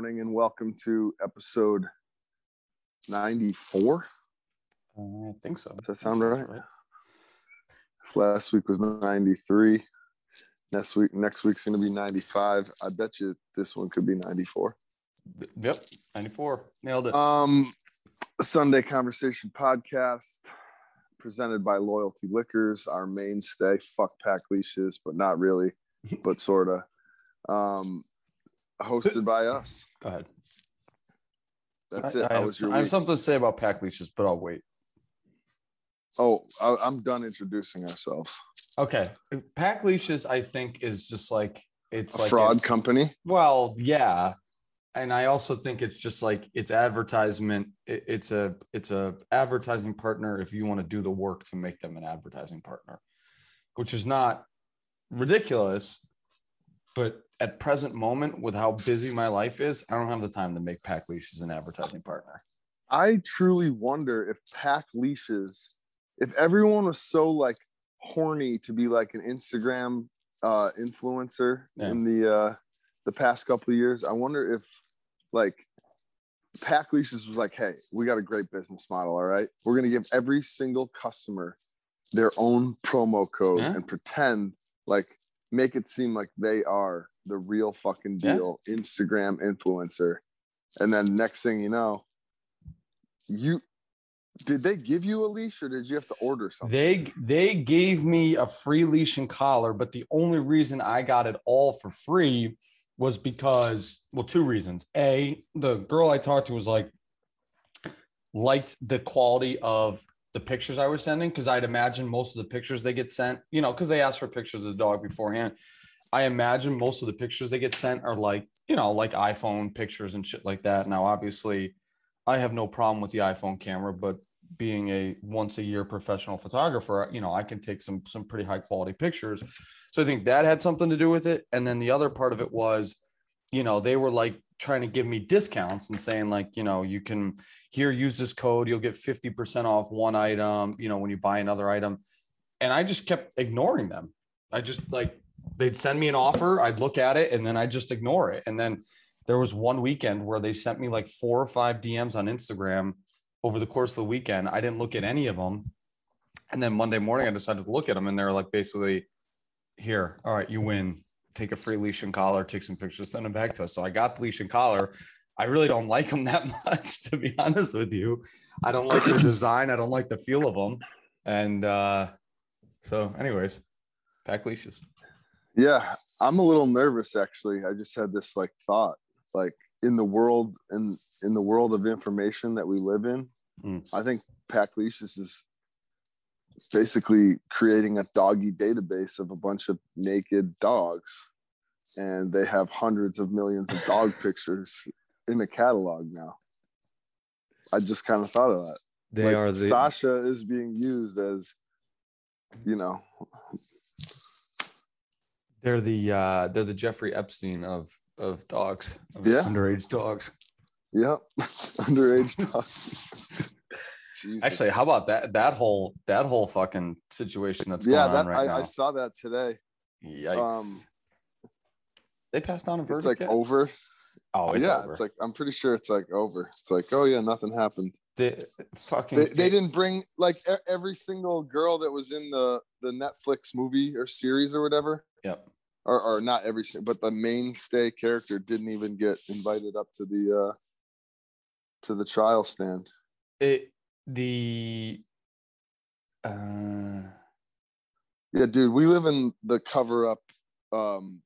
Morning and welcome to episode 94. Uh, I think so. Does that sound right? Last week was 93. Next week, next week's gonna be 95. I bet you this one could be 94. Yep, 94. Nailed it. Um, Sunday Conversation Podcast presented by Loyalty Liquors, our mainstay. Fuck pack leashes, but not really, but sorta. Um, hosted by us. Go ahead. That's I, it. I, How have, was your I have week? something to say about pack leashes, but I'll wait. Oh, I, I'm done introducing ourselves. Okay. Pack leashes, I think, is just like it's A like fraud if- company. well, yeah. And I also think it's just like it's advertisement. It, it's a it's a advertising partner if you want to do the work to make them an advertising partner, which is not ridiculous. But at present moment, with how busy my life is, I don't have the time to make Pack Leashes an advertising partner. I truly wonder if pack leashes, if everyone was so like horny to be like an Instagram uh influencer Yeah. in the uh the past couple of years, I wonder if like pack leashes was like, hey, we got a great business model. All right. We're gonna give every single customer their own promo code Yeah. and pretend like make it seem like they are the real fucking Yeah. deal Instagram influencer. And then next thing you know, you did they give you a leash or did you have to order something? They they gave me a free leash and collar, but the only reason I got it all for free was because well, two reasons. A, the girl I talked to was like liked the quality of the pictures I was sending because I'd imagine most of the pictures they get sent, you know, because they asked for pictures of the dog beforehand. I imagine most of the pictures they get sent are like, you know, like iPhone pictures and shit like that. Now, obviously, I have no problem with the iPhone camera, but being a once a year professional photographer, you know, I can take some some pretty high quality pictures. So I think that had something to do with it. And then the other part of it was, you know, they were like trying to give me discounts and saying like, you know, you can here use this code, you'll get 50% off one item, you know, when you buy another item. And I just kept ignoring them. I just like they'd send me an offer, I'd look at it and then I just ignore it. And then there was one weekend where they sent me like four or five DMs on Instagram over the course of the weekend. I didn't look at any of them. And then Monday morning, I decided to look at them, and they're like, basically, here, all right, you win. Take a free leash and collar, take some pictures, send them back to us. So I got the leash and collar. I really don't like them that much, to be honest with you. I don't like the design. I don't like the feel of them. And uh, so, anyways, pack leashes. Yeah, I'm a little nervous actually. I just had this like thought, like in the world in in the world of information that we live in, Mm. I think Pack Leashes is basically creating a doggy database of a bunch of naked dogs, and they have hundreds of millions of dog pictures in a catalog now. I just kind of thought of that. They Like, are the Sasha is being used as, you know, they're the uh, they're the Jeffrey Epstein of of dogs, of Yeah. underage dogs. Yep, underage dogs. Jesus. Actually, how about that that whole that whole fucking situation that's yeah, going that on right I, I saw that today. Yikes. um, they passed on a verdict. It's like yet? over. oh, it's yeah, over. it's like I'm pretty sure it's like over. It's like, oh yeah, nothing happened. They- fucking They, they didn't bring like e- every single girl that was in the the Netflix movie or series or whatever, Yep. or, or not every single, but the mainstay character didn't even get invited up to the uh to the trial stand. It the uh Yeah, dude, we live in the cover up, um,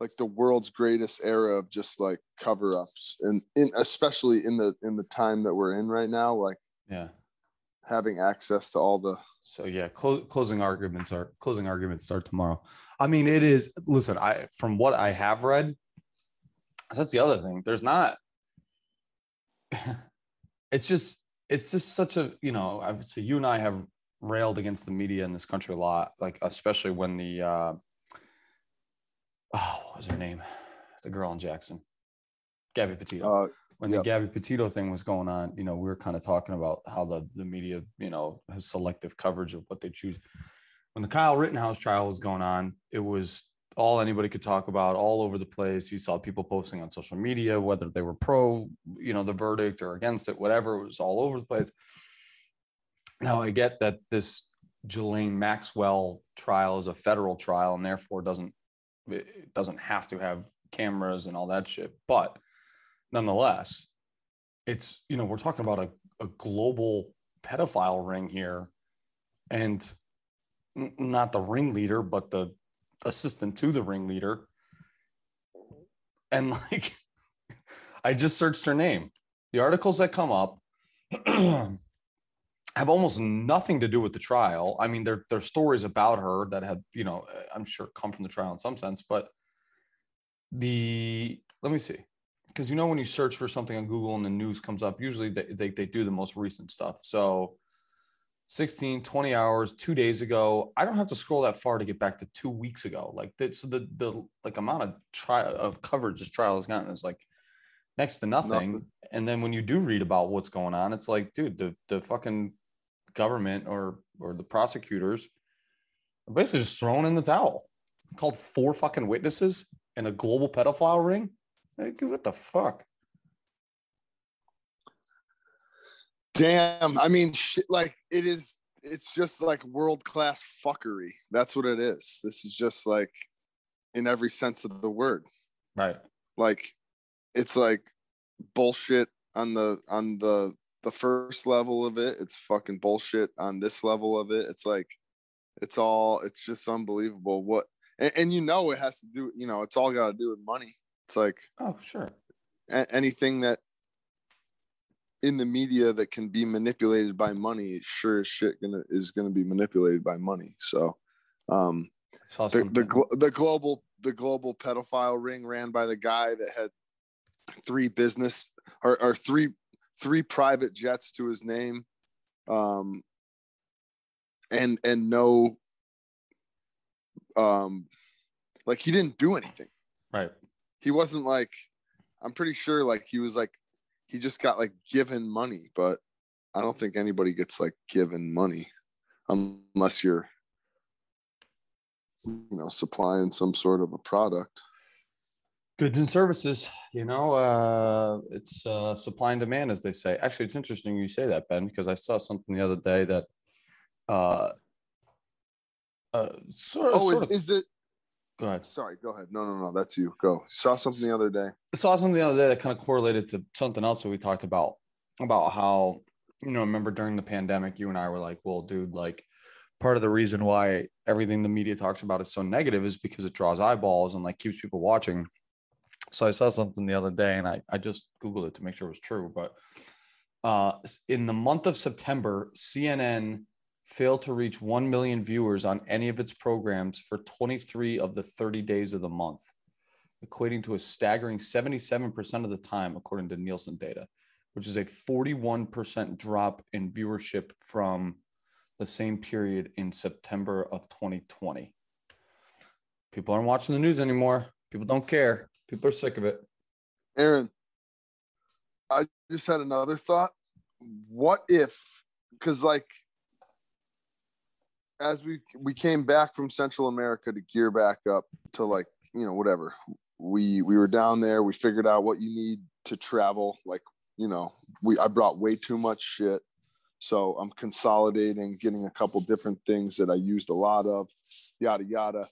like the world's greatest era of just like cover ups, and in especially in the in the time that we're in right now, like yeah. having access to all the So yeah, clo- closing arguments are closing arguments start tomorrow. I mean, it is. Listen, I from what I have read, that's the other thing. There's not. It's just it's just such a you know I would say you and I have railed against the media in this country a lot, like especially when the uh, oh what was her name, the girl in Jackson, Gabby Petito uh, when Yep. the Gabby Petito thing was going on, you know, we were kind of talking about how the the media, you know, has selective coverage of what they choose. When the Kyle Rittenhouse trial was going on, it was all anybody could talk about all over the place. You saw people posting on social media, whether they were pro, you know, the verdict or against it, whatever, it was all over the place. Now I get that this Ghislaine Maxwell trial is a federal trial and therefore doesn't it doesn't have to have cameras and all that shit. But nonetheless, it's you know, we're talking about a, a global pedophile ring here and n- not the ringleader, but the assistant to the ringleader. And like, I just searched her name. The articles that come up have almost nothing to do with the trial. I mean, there, there are stories about her that have, you know, uh, I'm sure come from the trial in some sense, but the, let me see. Because you know, when you search for something on Google and the news comes up, usually they, they, they do the most recent stuff. So 16 20 hours two days ago i don't have to scroll that far to get back to two weeks ago like that so the the like amount of trial of coverage this trial has gotten is like next to nothing. nothing. and then when you do read about what's going on it's like dude the the fucking government or or the prosecutors are basically just thrown in the towel called four fucking witnesses and a global pedophile ring like, what the fuck Damn. I mean, shit, like it is, it's just like world class fuckery. That's what it is. This is just like in every sense of the word. Right. Like it's like bullshit on the, on the, the first level of it. It's fucking bullshit on this level of it. It's like, it's all, it's just unbelievable what, and, and you know, it has to do, you know, it's all got to do with money. It's like, oh, sure. A- anything that in the media that can be manipulated by money sure as shit gonna is gonna be manipulated by money so um the, the, the global the global pedophile ring ran by the guy that had three business or, or three three private jets to his name um and and no um like he didn't do anything. Right. He wasn't like i'm pretty sure like he was like he just got like given money, but I don't think anybody gets like given money unless you're you know supplying some sort of a product goods and services you know uh it's uh supply and demand as they say actually it's interesting you say that ben because i saw something the other day that uh uh sort of, oh sort is, of, is the Go ahead. Sorry, go ahead. No, no, no, that's you. Go. Saw something the other day. I saw something the other day that kind of correlated to something else that we talked about about how you know remember during the pandemic you and I were like, well, dude, like part of the reason why everything the media talks about is so negative is because it draws eyeballs and like keeps people watching. So I saw something the other day and I, I just Googled it to make sure it was true. But uh, in the month of September, CNN failed to reach 1 million viewers on any of its programs for 23 of the 30 days of the month, equating to a staggering 77% of the time, according to Nielsen data, which is a 41% drop in viewership from the same period in September of 2020. People aren't watching the news anymore. People don't care. People are sick of it. Aaron, I just had another thought. What if, because like as we we came back from Central America to gear back up to like you know whatever we we were down there we figured out what you need to travel like you know we I brought way too much shit so I'm consolidating getting a couple different things that I used a lot of yada yada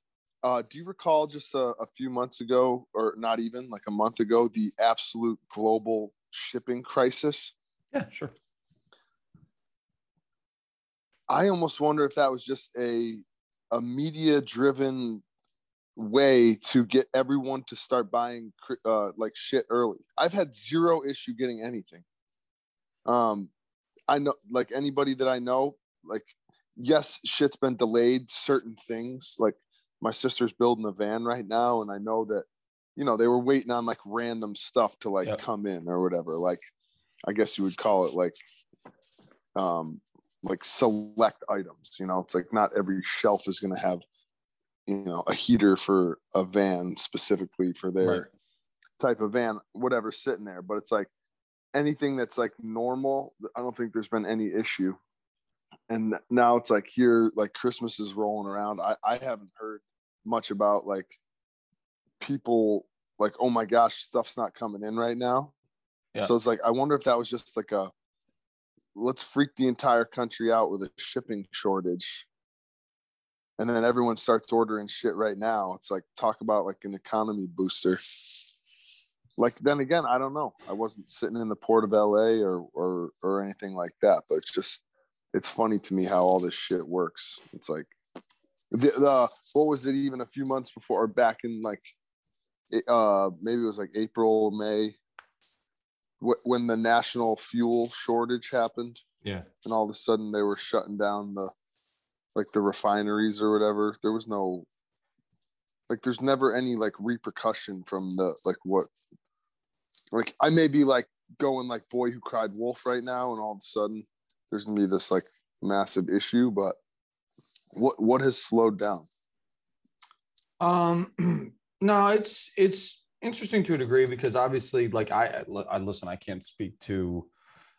uh, do you recall just a, a few months ago or not even like a month ago the absolute global shipping crisis yeah sure I almost wonder if that was just a a media driven way to get everyone to start buying uh, like shit early. I've had zero issue getting anything. Um, I know like anybody that I know, like yes, shit's been delayed. Certain things like my sister's building a van right now, and I know that you know they were waiting on like random stuff to like yep. come in or whatever. Like I guess you would call it like um like select items you know it's like not every shelf is going to have you know a heater for a van specifically for their right. type of van whatever sitting there but it's like anything that's like normal i don't think there's been any issue and now it's like here like christmas is rolling around i, I haven't heard much about like people like, oh my gosh, stuff's not coming in right now. Yeah. So it's like, I wonder if that was just like a let's freak the entire country out with a shipping shortage. And then everyone starts ordering shit right now. It's like talk about like an economy booster. Like then again, I don't know. I wasn't sitting in the port of LA or or or anything like that, but it's just it's funny to me how all this shit works. It's like the, the what was it even a few months before or back in like uh maybe it was like April, May wh- when the national fuel shortage happened Yeah. and all of a sudden they were shutting down the like the refineries or whatever there was no like there's never any like repercussion from the like what like i may be like going like boy who cried wolf right now and all of a sudden there's gonna be this like massive issue but what what has slowed down Um, no, it's it's interesting to a degree because obviously, like I, I listen, I can't speak to.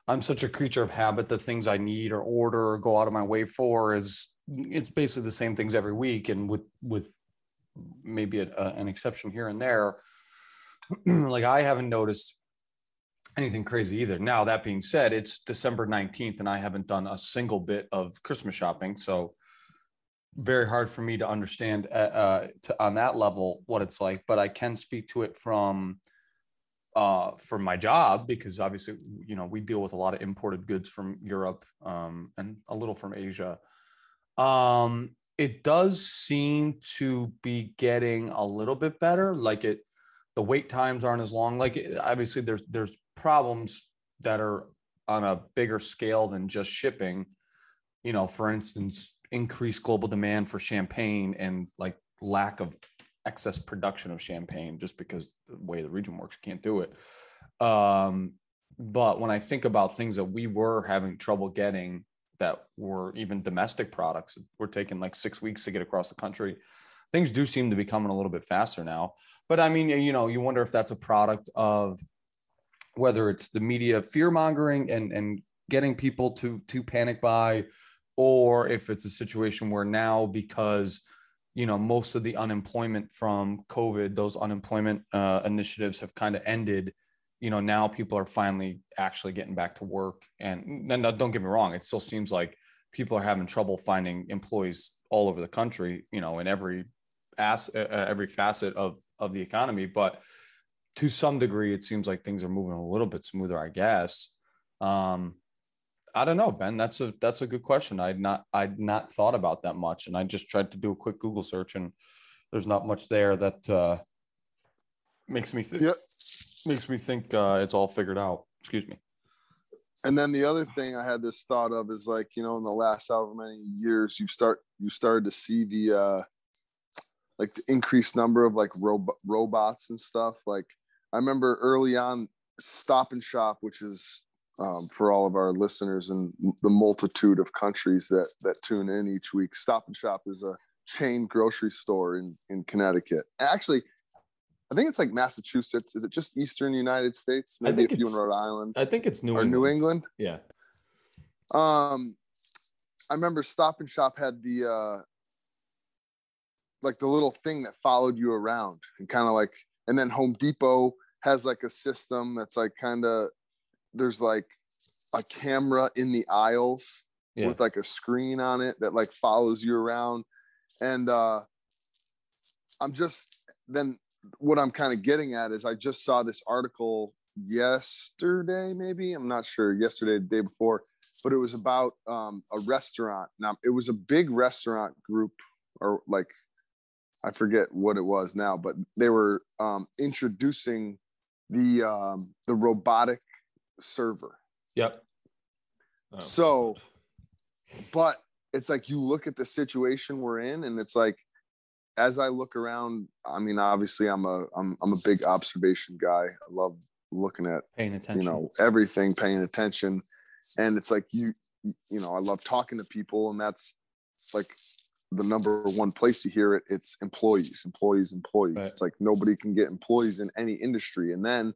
I'm such a creature of habit. The things I need or order or go out of my way for is it's basically the same things every week, and with with maybe a, a, an exception here and there. like I haven't noticed anything crazy either. Now that being said, it's December 19th, and I haven't done a single bit of Christmas shopping, so very hard for me to understand uh, uh, to, on that level what it's like, but I can speak to it from uh, from my job because obviously you know we deal with a lot of imported goods from Europe um, and a little from Asia. Um, it does seem to be getting a little bit better. Like it, the wait times aren't as long. Like it- obviously there's there's problems that are on a bigger scale than just shipping. You know, for instance, increased global demand for champagne and like lack of excess production of champagne just because the way the region works can't do it. Um but when i think about things that we were having trouble getting that were even domestic products we're taking like six weeks to get across the country things do seem to be coming a little bit faster now. But i mean you know you wonder if that's a product of whether it's the media fear mongering and and getting people to to panic buy or if it's a situation where now because you know most of the unemployment from covid those unemployment uh, initiatives have kind of ended you know now people are finally actually getting back to work. And don't get me wrong it still seems like people are having trouble finding employees all over the country you know in every ass uh, every facet of of the economy. But to some degree it seems like things are moving a little bit smoother i guess. Um I don't know, Ben. That's a that's a good question. I'd not I'd not thought about that much, and I just tried to do a quick Google search, and there's not much there that uh, makes me think Yep. makes me think uh, it's all figured out. Excuse me. and then the other thing i had this thought of is like you know in the last however many years you start you started to see the uh like the increased number of like rob- robots and stuff like i remember early on stop and shop which is um, for all of our listeners and the multitude of countries that that tune in each week. Stop and shop is a chain grocery store in in connecticut. Actually i think it's like massachusetts. Is it just eastern united states? I maybe think a few in it's rhode island. I think it's New or England. new england. Yeah. um, I remember Stop and Shop had the uh, like the little thing that followed you around and kind of like, and then Home Depot has like a system that's like kind of there's like a camera in the aisles Yeah. with like a screen on it that like follows you around, and uh, I'm just then what I'm kind of getting at is I just saw this article yesterday, maybe I'm not sure, yesterday, the day before, but it was about um, a restaurant. Now it was a big restaurant group, or like I forget what it was now, but they were um, introducing the um, the robotic server. Yep. Oh, So- but it's like you look at the situation we're in and it's like as i look around i mean obviously i'm a i'm, I'm a big observation guy i love looking at paying attention. you know everything paying attention and it's like you you know i love talking to people and that's like the number one place to hear it it's employees employees employees Right. it's like nobody can get employees in any industry and then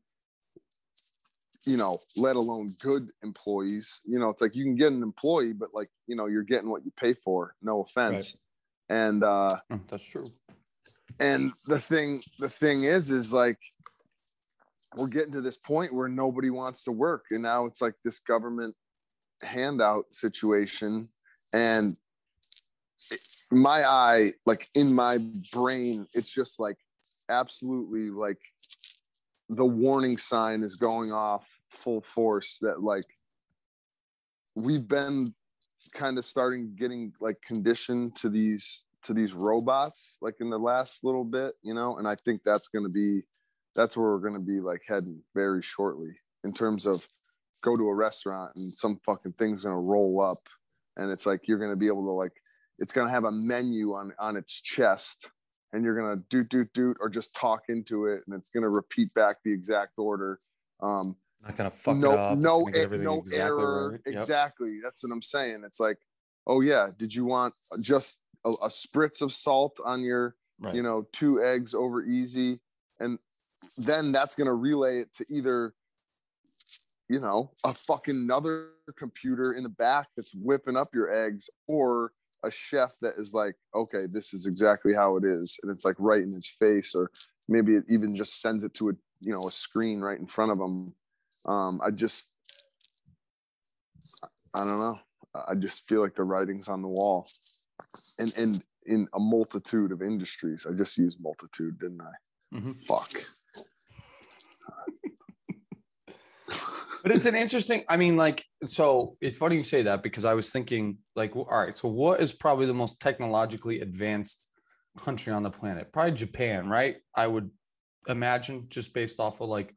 you know let alone good employees. You know it's like you can get an employee but like you know you're getting what you pay for no offense. And uh Mm, That's true. and the thing the thing is is like we're getting to this point where nobody wants to work and now it's like this government handout situation. And my eye like in my brain it's just like absolutely like the warning sign is going off full force that like we've been kind of starting getting like conditioned to these to these robots like in the last little bit you know? And i think that's going to be that's where we're going to be like heading very shortly in terms of go to a restaurant and some fucking thing's going to roll up. And it's like you're going to be able to like it's going to have a menu on on its chest and you're going to doot doot doot or just talk into it and it's going to repeat back the exact order. Um not gonna fuck no it up. no gonna everything no exactly error right. Yep. exactly that's what i'm saying it's like oh yeah did you want just a, a spritz of salt on your Right. you know two eggs over easy and then that's going to relay it to either you know a fucking another computer in the back that's whipping up your eggs or a chef that is like okay this is exactly how it is and it's like right in his face or maybe it even just sends it to a you know a screen right in front of him um i just i don't know. I just feel like the writing's on the wall. And and in a multitude of industries i just used multitude didn't i? Mhm. fuck. But it's an interesting i mean like so it's funny you say that because i was thinking like all right so what is probably the most technologically advanced country on the planet? Probably japan right? I would imagine just based off of like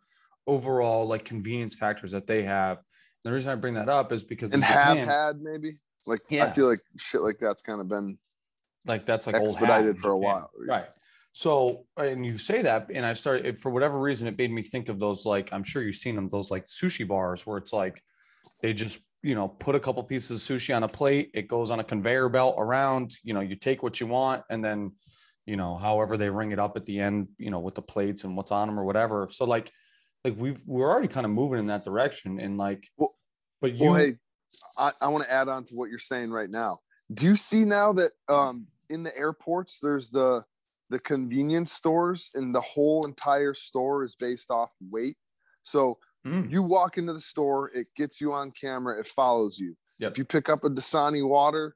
overall like convenience factors that they have. The reason i bring that up is because and have Japan, had maybe? Like i feel like shit like that's kind of been like that's like old expedited in for a while. right. So and you say that and i started it, for whatever reason it made me think of those like i'm sure you've seen them those like sushi bars where it's like they just you know put a couple pieces of sushi on a plate it goes on a conveyor belt around you know you take what you want and then you know however they ring it up at the end you know with the plates and what's on them or whatever. So like like we've we're already kind of moving in that direction and like Well- but you well hey i, I want to add on to what you're saying right now. Do you see now that um in the airports there's the the convenience stores and the whole entire store is based off weight? So Mm, you walk into the store it gets you on camera it follows you. Yep. if you pick up a dasani water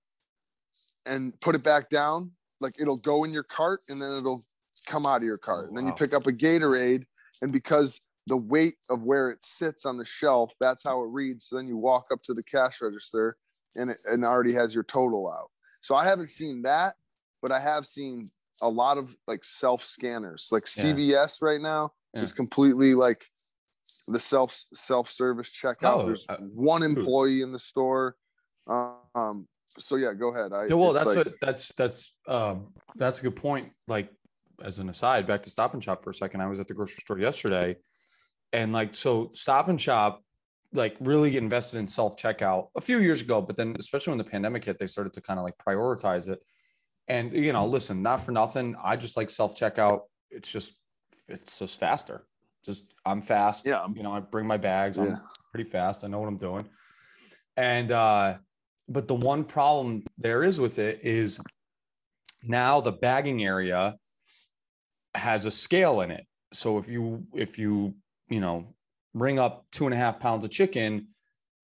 and put it back down like it'll go in your cart and then it'll come out of your cart. And then you pick up a gatorade and because the weight of where it sits on the shelf that's how it reads so then you walk up to the cash register and it and already has your total out so i haven't seen that but i have seen a lot of like self scanners like Yeah. cvs right now Yeah. is completely like the self self service checkout. Oh, There's uh, one employee in the store. Um, so yeah, go ahead. I, Yeah, well, that's like- what that's that's um that's a good point. Like as an aside, back to Stop and Shop for a second. I was at the grocery store yesterday, and like so, Stop and Shop like really invested in self checkout a few years ago, but then especially when the pandemic hit, they started to kind of like prioritize it. And you know, listen, not for nothing, I just like self checkout. It's just it's just faster. Just I'm fast. Yeah. you know, I bring my bags. I'm Yeah. pretty fast. I know what I'm doing. And uh but the one problem there is with it is now the bagging area has a scale in it. So if you if you you know bring up two and a half pounds of chicken,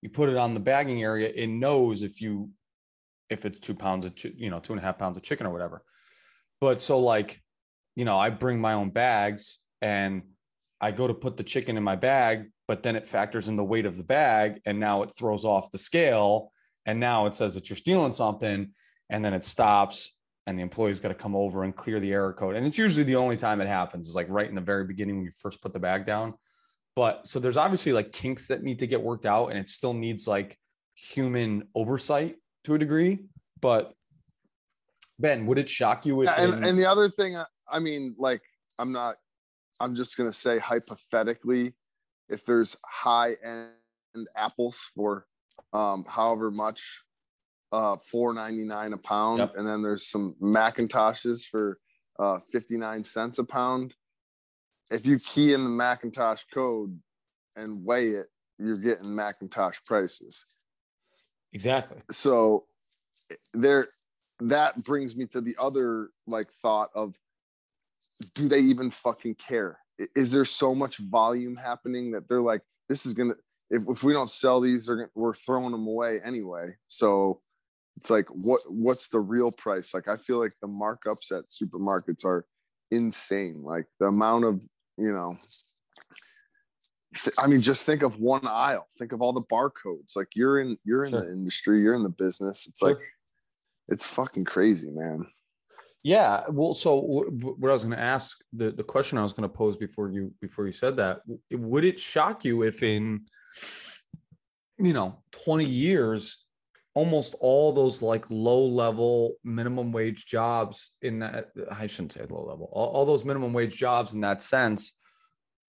you put it on the bagging area, it knows if you if it's two pounds of you know two and a half pounds of chicken or whatever. But so like you know I bring my own bags and I go to put the chicken in my bag, but then it factors in the weight of the bag, and now it throws off the scale and now it says that you're stealing something and then it stops and the employee's got to come over and clear the error code and it's usually the only time it happens is like right in the very beginning when you first put the bag down but so there's obviously like kinks that need to get worked out and it still needs like human oversight to a degree but ben would it shock you if Yeah, and, in- and the other thing, I- I mean, like, I'm not, I'm just gonna say hypothetically, if there's high end apples for um, however much, uh, four ninety nine a pound, Yep. and then there's some McIntoshes for uh, fifty nine cents a pound. If you key in the McIntosh code and weigh it, you're getting McIntosh prices exactly so there that brings me to the other like thought of do they even fucking care? Is there so much volume happening that they're like, this is gonna if, if we don't sell these, they're gonna, we're throwing them away anyway. So it's like, what what's the real price? Like, I feel like the markups at supermarkets are insane. Like the amount of you know. th- I mean, just think of one aisle. Think of all the barcodes. Like you're in, you're in Sure. the industry. You're in the business. It's like, it's fucking crazy, man. Yeah. Well, so wh- wh- what I was going to ask, the, the question I was going to pose before you before you said that, would it shock you if in, you know, 20 years, almost all those like low level minimum wage jobs in that I shouldn't say low level, all, all those minimum wage jobs in that sense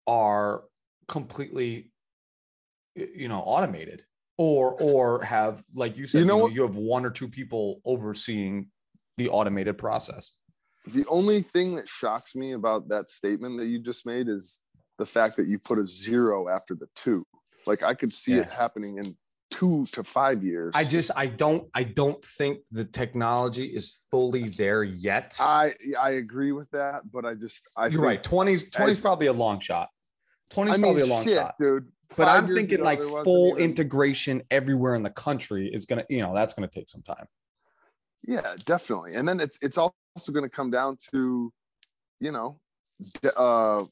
are completely, you know, automated or or have like you said, You know you, what- you have one or two people overseeing the automated process. The only thing that shocks me about that statement that you just made is the fact that you put a zero after the two. Like I could see it happening in two to five years. I just I don't I don't think the technology is fully there yet. I I agree with that, but I just I You're right. 20s 20s probably a long shot. 20s I mean, probably a long shit, shot. dude. But Five I'm thinking ago, like full even- integration everywhere in the country is gonna, you know, that's gonna take some time. Yeah, definitely. And then it's it's also going to come down to, you know, uh,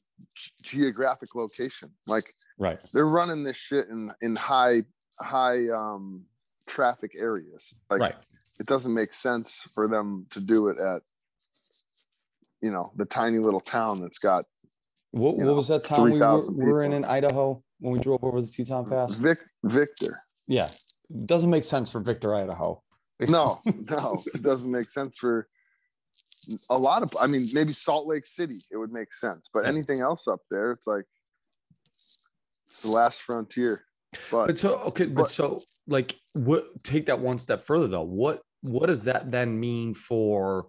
geographic location. Like Right. they're running this shit in in high high um traffic areas. Like right. it doesn't make sense for them to do it at you know the tiny little town that's got What, what know, was that town we were, we were in in Idaho when we drove over the Teton Pass? Vic Victor. Yeah. Doesn't make sense for Victor, Idaho. No, no, it doesn't make sense for a lot of. I mean, maybe Salt Lake City, it would make sense, but anything else up there, it's like it's the last frontier. But, But so okay, but, but- so like what take that one step further though. What what does that then mean for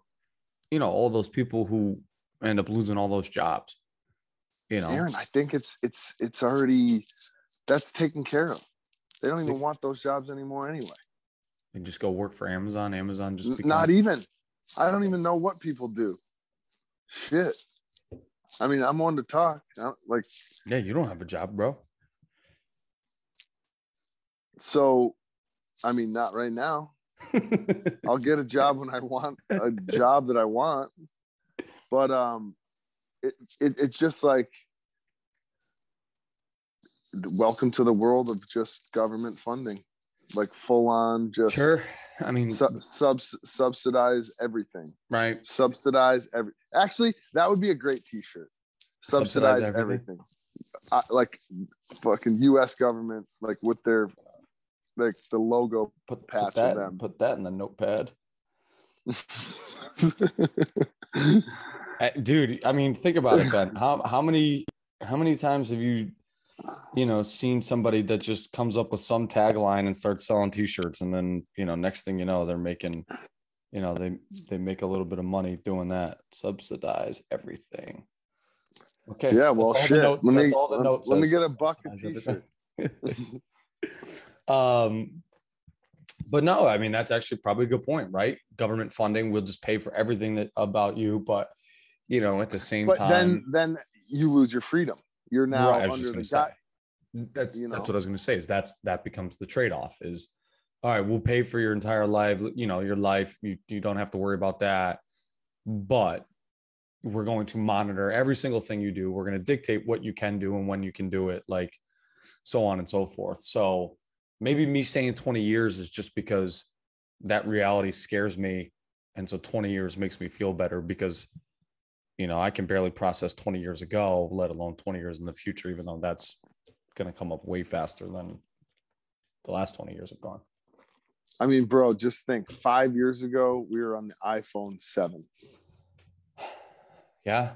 you know all those people who end up losing all those jobs? You know, Aaron, I think it's it's it's already that's taken care of. They don't even want those jobs anymore anyway. and just go work for Amazon. Amazon just N- Not even. I don't even know what people do. Shit. I mean, I'm on to talk. Like Yeah, you don't have a job, bro. So. I mean, not right now. I'll get a job when I want a job that I want. But um it, it it's just like welcome to the world of just government funding. Like full on just sure. I mean, su- subs- subsidize everything. right. Subsidize every Actually, that would be a great t-shirt. Subsidize Subsidize, everything? everything. I, like fucking US government like with their like the logo Put, patch put that put that in the notepad. Dude i mean think about it ben how, how many how many times have you you know seen somebody that just comes up with some tagline and starts selling t-shirts and then you know next thing you know they're making you know they they make a little bit of money doing that subsidize everything okay yeah, well, that's all the shit. note- let me let, let me get a bucket t-shirt. um but no i mean that's actually probably a good point right government funding will just pay for everything that about you but you know at the same But time then then you lose your freedom. You're now Right, under the guy. say. That's you that's what I was going to say. Is that's that becomes the trade off. Is all right. We'll pay for your entire life. You know your life. You you don't have to worry about that. But we're going to monitor every single thing you do. We're going to dictate what you can do and when you can do it. Like so on and so forth. So maybe me saying 20 years is just because that reality scares me. And so 20 years makes me feel better because you know, I can barely process 20 years ago, let alone 20 years in the future, even though that's going to come up way faster than the last 20 years have gone. I mean, bro, just think. Five years ago, we were on the iPhone seven. Yeah.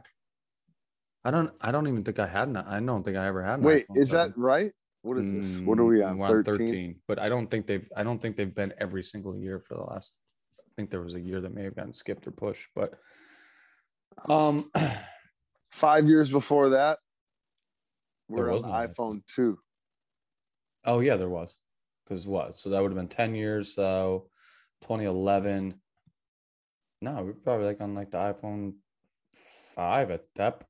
I don't, I don't even think I had, an, I don't think I ever had. An Wait, iPhone is 7. that right? What is this? What are Mm, we on? we're 13? but I don't think they've, I don't think they've been every single year for the last, I think there was a year that may have gotten skipped or pushed, but, um, Five years before that, we're on no iPhone. iPhone two. Oh yeah, there was. Because what? So that would have been 10 years. So 2011. No, we we're probably like on like the iPhone five at that.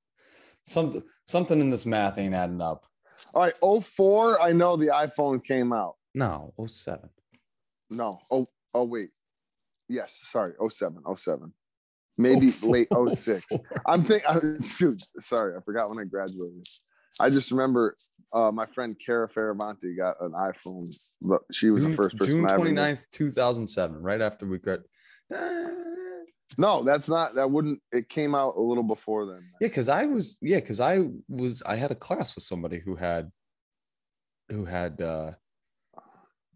Something something in this math ain't adding up. All right, 04, I know the iPhone came out. No, 07. No. Oh, oh wait. Yes, sorry, 07, 07. Maybe late four. 06. I'm thinking, dude, sorry, I forgot when I graduated. I just remember uh, my friend Cara Faravanti got an iPhone, but she was the first person June I ever 29th, 2007, right after we got. Uh, No, that's not, that wouldn't, it came out a little before then. yeah, because I was yeah, because I was I had a class with somebody who had who had uh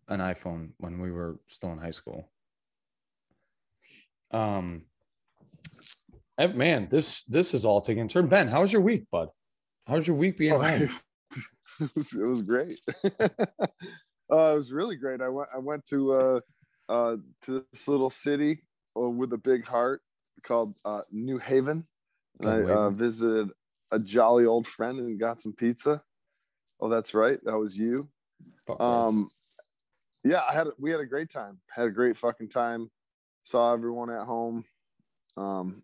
an iPhone when we were still in high school. Um man, this this is all taking turn. Ben, how was your week, bud? How's your week being Oh, it, was, it was great. uh, it was really great. I went. I went to uh, uh, to this little city with a big heart called uh, New Haven, and I uh, visited a jolly old friend and got some pizza. Oh, that's right. That was you. Um, yeah, I had a- we had a great time. Had a great fucking time. Saw everyone at home. Um,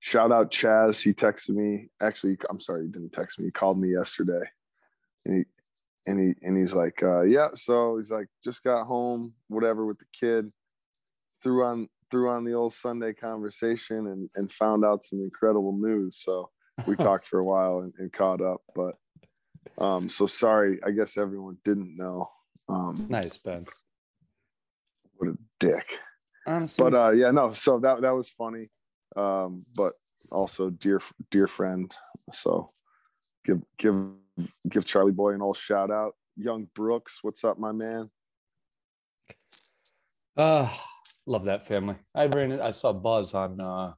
shout out Chaz. He texted me. Actually, I'm sorry, he didn't text me. He called me yesterday, and he and he and he's like, uh, yeah. So he's like, just got home, whatever, with the kid. Threw on threw on the old Sunday conversation and and found out some incredible news. So we talked for a while and, and caught up, but um, so sorry. I guess everyone didn't know. Um, nice, Ben. what a dick. Honestly, But uh, yeah, no. So that that was funny. Um, but also dear dear friend. So give give give Charlie Boy an old shout out. Young Brooks, what's up, my man? Uh love that family. I ran. I saw Buzz on uh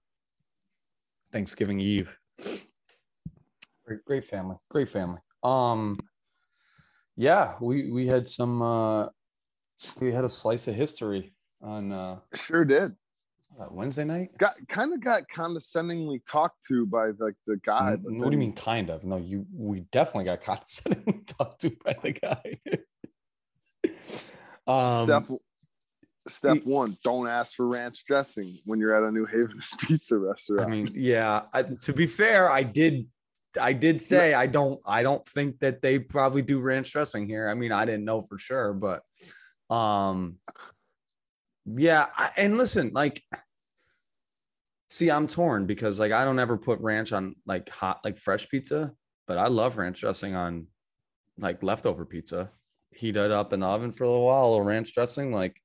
Thanksgiving Eve. Great, great family. Great family. Um yeah, we we had some uh we had a slice of history on uh Sure did. uh, Wednesday night. Got kind of got condescendingly talked to by like the guy. N- what do you mean kind of? No, you we definitely got condescendingly talked to by the guy. um step step one: don't ask for ranch dressing when you're at a New Haven pizza restaurant. I mean, yeah. I, to be fair, I did, I did say I don't, I don't think that they probably do ranch dressing here. I mean, I didn't know for sure, but, um, yeah. I, and listen, like, see, I'm torn because like I don't ever put ranch on like hot, like fresh pizza, but I love ranch dressing on like leftover pizza. Heat it up in the oven for a little while, a little ranch dressing, like.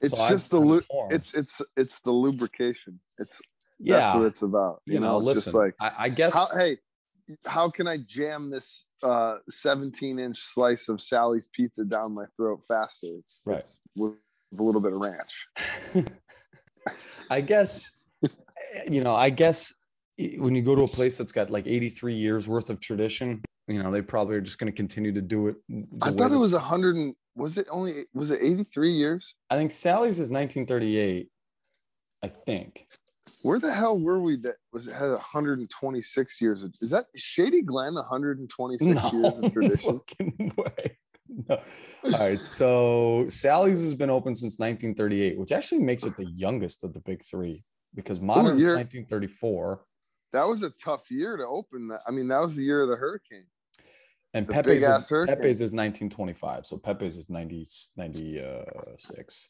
It's so I'm just the kinda lu- it's it's it's the lubrication. It's yeah. that's what it's about. you know, listen, just like I, I guess how, hey, how can I jam this uh 17 inch slice of Sally's pizza down my throat faster? It's, Right. it's with a little bit of ranch. I guess, you know, I guess when you go to a place that's got like 83 years worth of tradition, you know, they probably are just going to continue to do it. I thought it was a hundred and was it only was it 83 years? I think Sally's is 1938. I think. Where the hell were we that was it had 126 years of, is that Shady Glen 126 years No of tradition? fucking way. No. All right. So Sally's has been open since 1938, which actually makes it the youngest of the big three because modern is 1934 That was a tough year to open that. I mean, that was the year of the hurricane. And The Pepe's is. Pepe's is 1925. So Pepe's is 90, 96.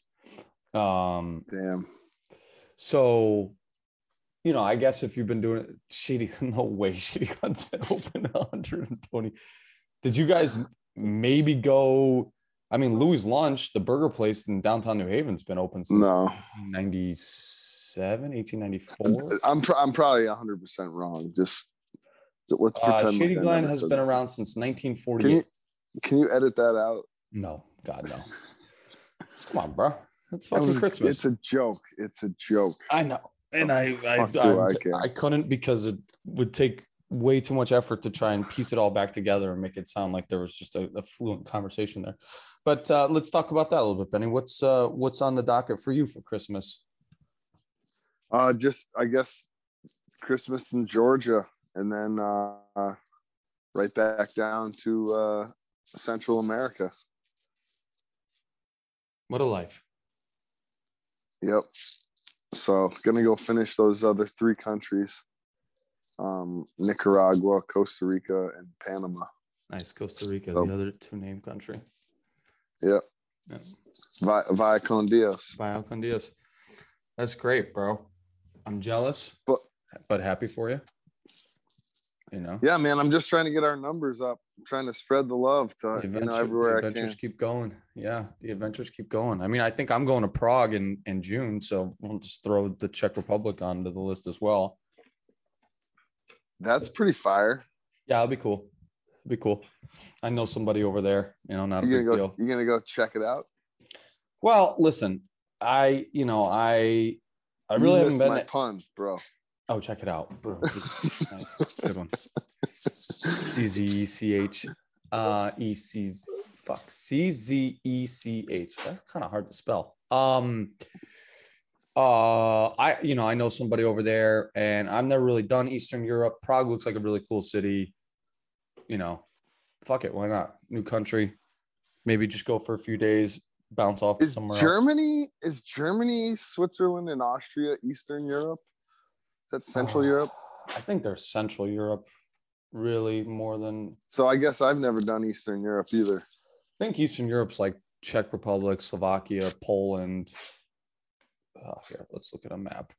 Um, Damn. So, you know, I guess if you've been doing it, Shady, no way Shady Glen's been open 120. Did you guys maybe go? I mean, Louis Lunch, the burger place in downtown New Haven's been open since No, 1997, 1894. I'm pro- I'm probably 100 percent wrong. Just so let's Uh, pretend. Shady like Glen has been that. around since Can 1948. you can you edit that out? No, God, no. Come on, bro. It's fucking was- Christmas. It's a joke. It's a joke. I know, and I I, I, I? I couldn't because it would take way too much effort to try and piece it all back together and make it sound like there was just a, a fluent conversation there. But uh, let's talk about that a little bit, Benny. What's uh, what's on the docket for you for Christmas? Uh, just I guess Christmas in Georgia, and then uh, right back down to uh, Central America. What a life! Yep. So gonna go finish those other three countries. um, Nicaragua, Costa Rica, and Panama. Nice. Costa Rica, Oh. the other two name country. Yep. Vi- Via con Dios. Vaya con Dios. That's great, bro. I'm jealous, But but happy for you. You know, yeah, man, I'm just trying to get our numbers up. I'm trying to spread the love to the, you know the everywhere I adventures keep going. Yeah, the adventures keep going. I mean, I think I'm going to Prague in in June, so we'll just throw the Czech Republic onto the list as well. That's pretty fire. Yeah, it'll be cool. It'll be cool. I know somebody over there. You know, not a You big gonna go? deal. You gonna go check it out? Well, listen, I you know I I You really haven't been. my pun, bro. Oh, check it out, nice, good one. C Z E C H. Uh, E C. Fuck. C Z E C H. That's kind of hard to spell. Um. Uh, I you know I know somebody over there, and I've never really done Eastern Europe. Prague looks like a really cool city. You know, fuck it, why not? New country. Maybe just go for a few days, bounce off Is somewhere else. Germany? Is Germany, Switzerland, and Austria Eastern Europe? That Central Oh, Europe? I think they're Central Europe, really more than So I guess I've never done Eastern Europe either. I think Eastern Europe's like Czech Republic, Slovakia, Poland. Oh, here, let's look at a map.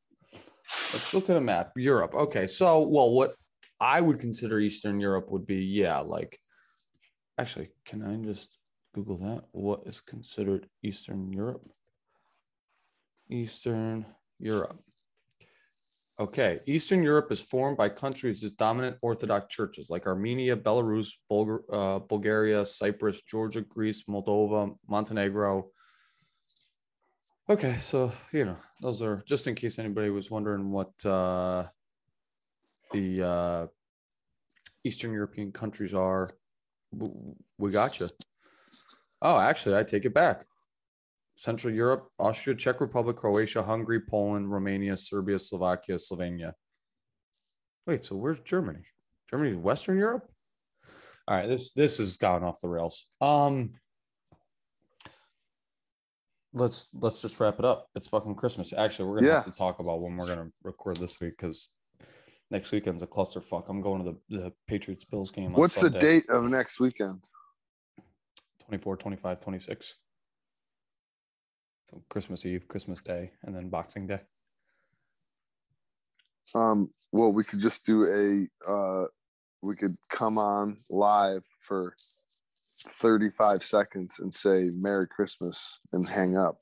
Let's look at a map. Europe. Okay, so well, what I would consider Eastern Europe would be yeah, like actually, can I just Google that? What is considered Eastern Europe? Eastern Europe. Okay, Eastern Europe is formed by countries with dominant Orthodox churches like Armenia, Belarus, uh, Bulgaria, Cyprus, Georgia, Greece, Moldova, Montenegro. Okay, so you know those are just in case anybody was wondering what uh, the uh, Eastern European countries are. We got you. Oh, actually, I take it back. Central Europe, Austria, Czech Republic, Croatia, Hungary, Poland, Romania, Serbia, Slovakia, Slovenia. Wait, so where's Germany? Germany's Western Europe? All right, this this has gone off the rails. Um let's let's just wrap it up. It's fucking Christmas. Actually, we're gonna have to talk about when we're gonna record this week because next weekend's a clusterfuck. I'm going to the, the Patriots Bills game. on What's the date of next weekend? 24, 25, 26. So Christmas Eve, Christmas Day, and then Boxing Day. Um, well, we could just do a. Uh, we could come on live for thirty-five seconds and say "Merry Christmas" and hang up,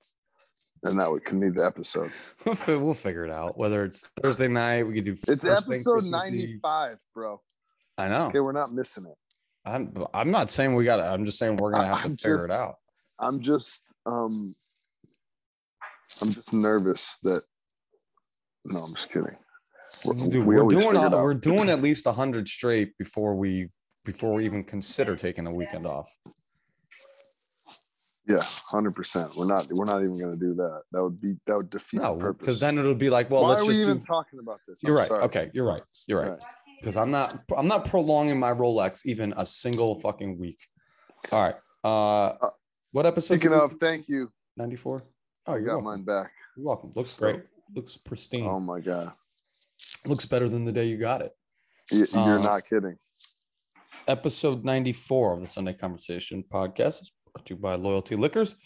and that would can be the episode. We'll figure it out. Whether it's Thursday night, we could do. It's episode Christmas Eve. ninety-five, bro. I know. Okay, we're not missing it. I'm. I'm not saying we got it. I'm just saying we're gonna have to I'm figure just- it out. I'm just um I'm just nervous that no, I'm just kidding. We're, Dude, we we're doing. figure a- We're doing at least hundred straight before we before we even consider taking a weekend off. yeah, hundred percent. We're not we're not even gonna do that. That would be that would defeat No, the purpose. because then it'll be like, well, why let's are we just even do. talking about this? You're I'm right. sorry. Okay, you're right. You're right. Right. because I'm not I'm not prolonging my Rolex even a single fucking week. All right. Uh what episode? Speaking of, thank you. 94? Oh, I you're got welcome. mine back. You're welcome. Looks So- great. Looks pristine. Oh my god. Looks better than the day you got it. Y- You're Uh, not kidding. Episode 94 of the Sunday Conversation podcast is brought to you by Loyalty Liquors.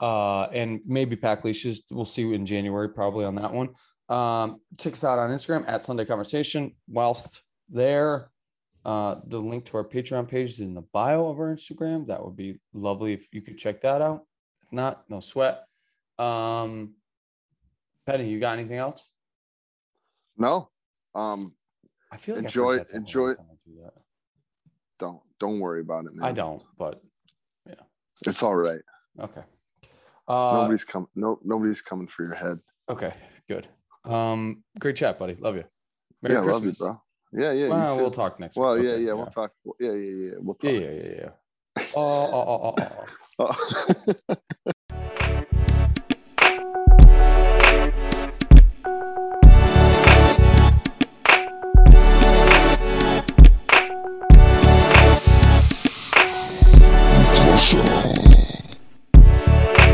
Uh, and maybe pack leashes. We'll see you in January, probably on that one. Um, check us out on Instagram at Sunday Conversation. Whilst there, uh, the link to our Patreon page is in the bio of our Instagram. That would be lovely if you could check that out. If not, no sweat. Um, Penny, you got anything else? No. Um, I feel like Enjoy- something enjoy- I do don't don't worry about it, man. I don't, but yeah. It's all right. okay. Uh, nobody's coming. No, nobody's coming for your head. okay, good. Um, great chat, buddy. Love you. Merry yeah, love you, Christmas. bro. Yeah, yeah. well, we'll talk next Well, yeah, Okay, yeah, We'll talk. Yeah, yeah, yeah. We'll talk. yeah, yeah, yeah. Oh, oh, oh, oh, oh, oh. Oh.